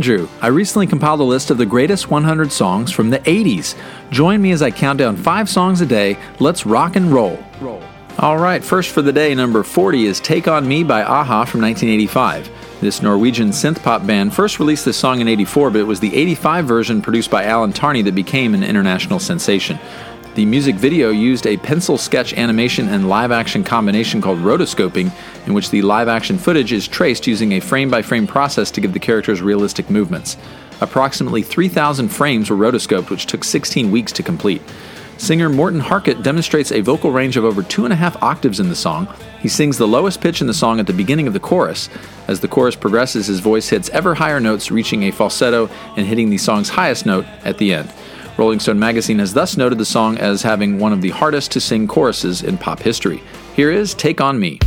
Andrew. I recently compiled a list of the greatest 100 songs from the 80s. Join me as I count down five songs a day. Let's rock and roll. roll. All right, first for the day, number 40 is Take On Me by a-ha from 1985. This Norwegian synth pop band first released this song in 84, but it was the 85 version produced by Alan Tarney that became an international sensation. The music video used a pencil sketch animation and live action combination called rotoscoping, in which the live action footage is traced using a frame by frame process to give the characters realistic movements. Approximately 3,000 frames were rotoscoped, which took 16 weeks to complete. Singer Morten Harket demonstrates a vocal range of over two and a half octaves in the song. He sings the lowest pitch in the song at the beginning of the chorus. As the chorus progresses, his voice hits ever higher notes, reaching a falsetto and hitting the song's highest note at the end. Rolling Stone magazine has thus noted the song as having one of the hardest to sing choruses in pop history. Here is Take On Me.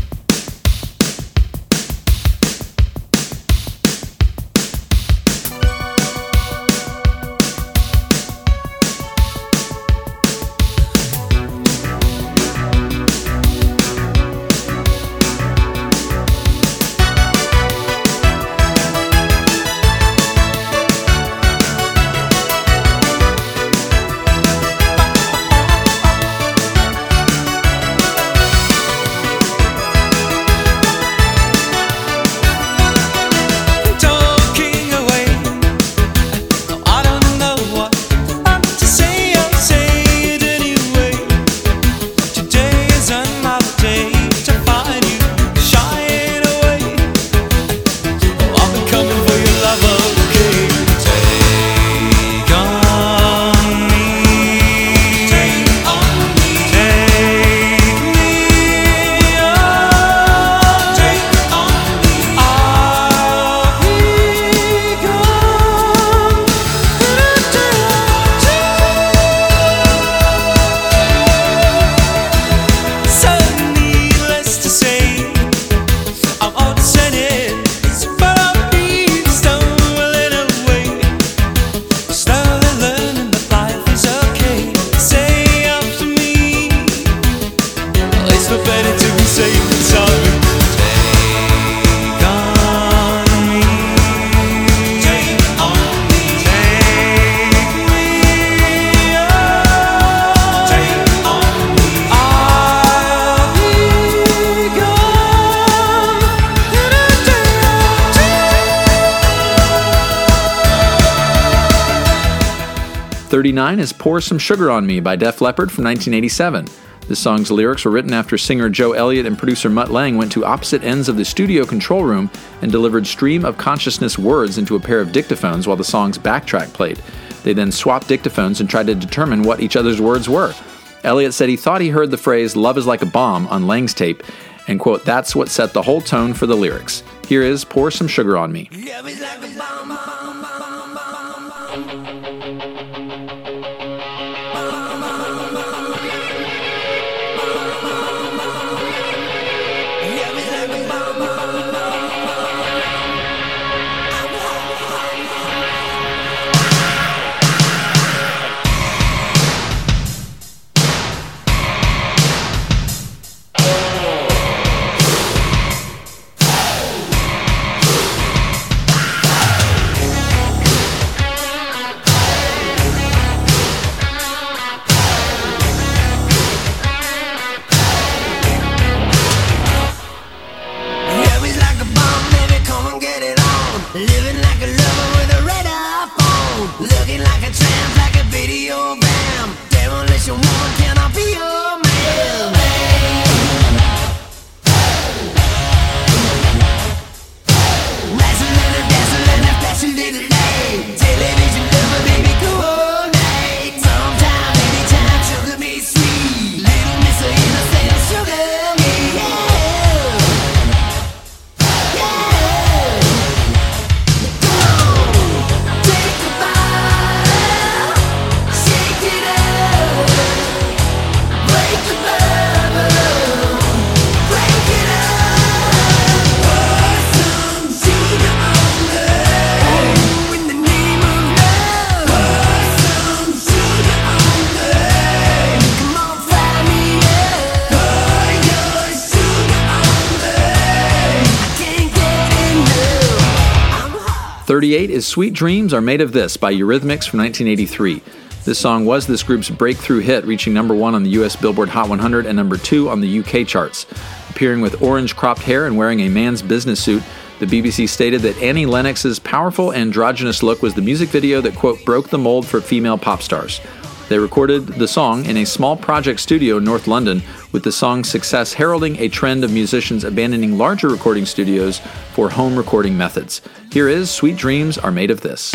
39 is Pour Some Sugar on Me by Def Leppard from 1987. The song's lyrics were written after singer Joe Elliott and producer Mutt Lange went to opposite ends of the studio control room and delivered stream of consciousness words into a pair of dictaphones while the song's backtrack played. They then swapped dictaphones and tried to determine what each other's words were. Elliott said he thought he heard the phrase love is like a bomb on Lange's tape, and quote, that's what set the whole tone for the lyrics. Here is Pour Some Sugar on Me. 38 is Sweet Dreams Are Made of This by Eurythmics from 1983. This song was this group's breakthrough hit, reaching number one on the US Billboard Hot 100 and number two on the UK charts. Appearing with orange cropped hair and wearing a man's business suit, the BBC stated that Annie Lennox's powerful androgynous look was the music video that, quote, broke the mold for female pop stars. They recorded the song in a small project studio in North London, with the song's success heralding a trend of musicians abandoning larger recording studios for home recording methods. Here is Sweet Dreams Are Made of This.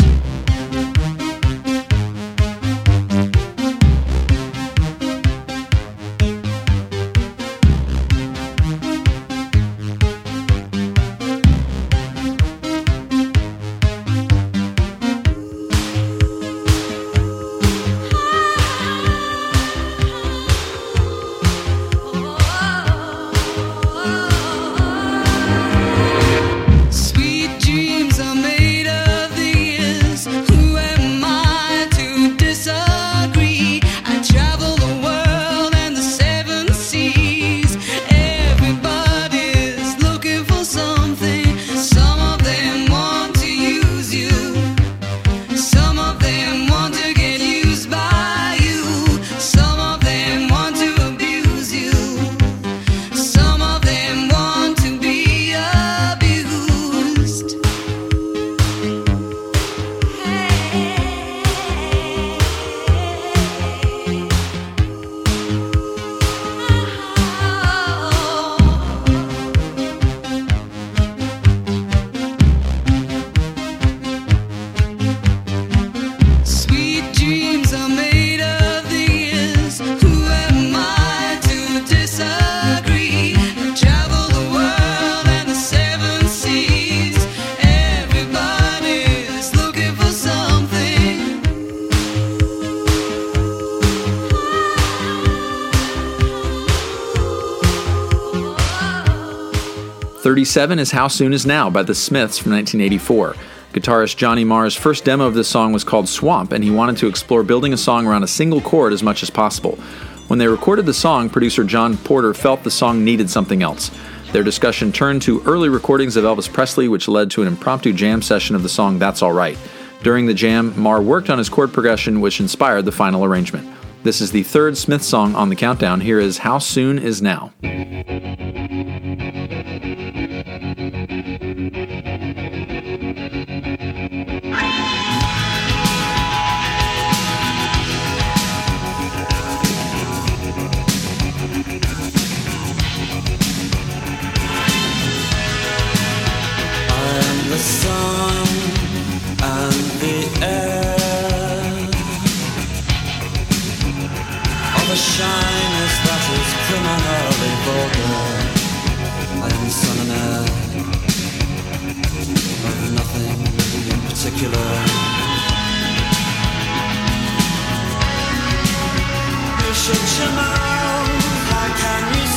37 is How Soon Is Now by the Smiths from 1984. Guitarist Johnny Marr's first demo of this song was called Swamp, and he wanted to explore building a song around a single chord as much as possible. When they recorded the song, producer John Porter felt the song needed something else. Their discussion turned to early recordings of Elvis Presley, which led to an impromptu jam session of the song That's Alright. During the jam, Marr worked on his chord progression, which inspired the final arrangement. This is the third Smith song on the countdown. Here is How Soon Is Now. particular. You shut how can you?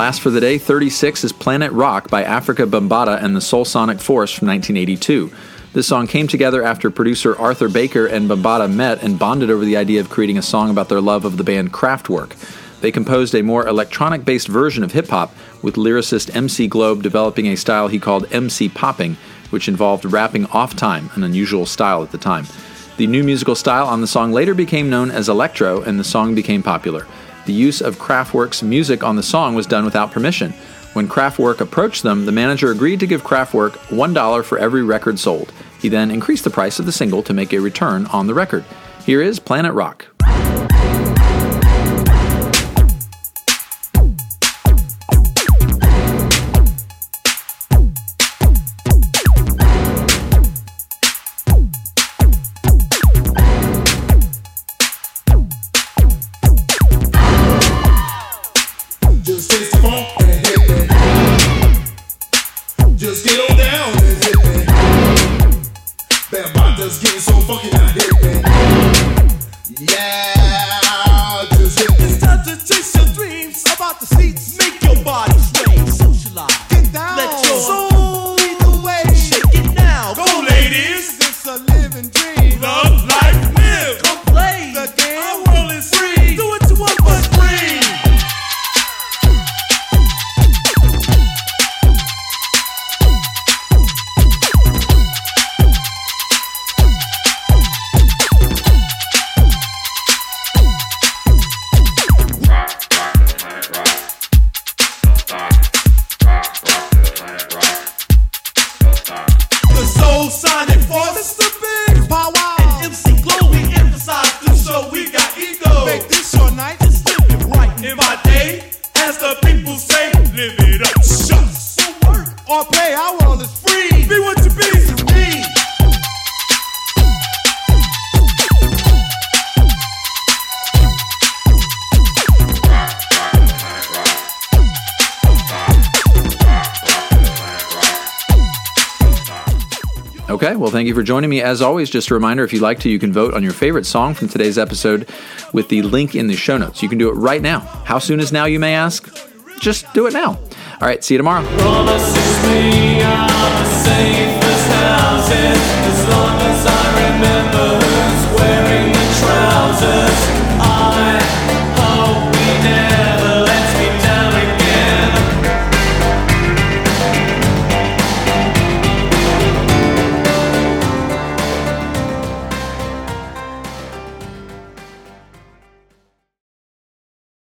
Last for the day, 36 is Planet Rock by Afrika Bambaataa and the Soulsonic Force from 1982. This song came together after producer Arthur Baker and Bambaataa met and bonded over the idea of creating a song about their love of the band Kraftwerk. They composed a more electronic based version of hip hop, with lyricist MC Globe developing a style he called MC Popping, which involved rapping off time, an unusual style at the time. The new musical style on the song later became known as electro, and the song became popular. The use of Kraftwerk's music on the song was done without permission. When Kraftwerk approached them, the manager agreed to give Kraftwerk $1 for every record sold. He then increased the price of the single to make a return on the record. Here is Planet Rock. Okay, well, thank you for joining me. As always, just a reminder if you'd like to, you can vote on your favorite song from today's episode with the link in the show notes. You can do it right now. How soon is now, you may ask? Just do it now. All right, see you tomorrow.